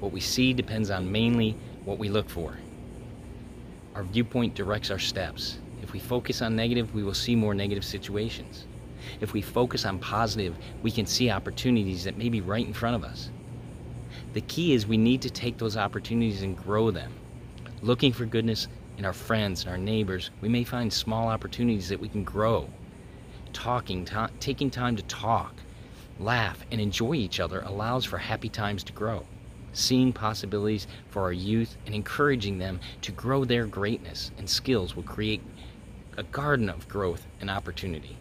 What we see depends on mainly what we look for. Our viewpoint directs our steps. If we focus on negative, we will see more negative situations. If we focus on positive, we can see opportunities that may be right in front of us. The key is we need to take those opportunities and grow them. Looking for goodness in our friends and our neighbors, we may find small opportunities that we can grow. Talking, ta- taking time to talk, laugh, and enjoy each other allows for happy times to grow seeing possibilities for our youth and encouraging them to grow their greatness and skills will create a garden of growth and opportunity.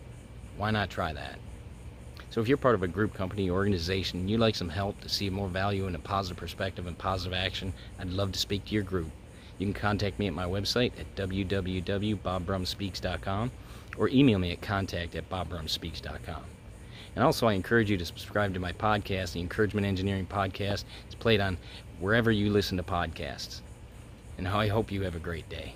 Why not try that? So, if you're part of a group, company, organization, and you'd like some help to see more value in a positive perspective and positive action, I'd love to speak to your group. You can contact me at my website at www.bobbrumspeaks.com or email me at contact at bobbrumspeaks.com. And also, I encourage you to subscribe to my podcast, the Encouragement Engineering Podcast. It's played on wherever you listen to podcasts. And I hope you have a great day.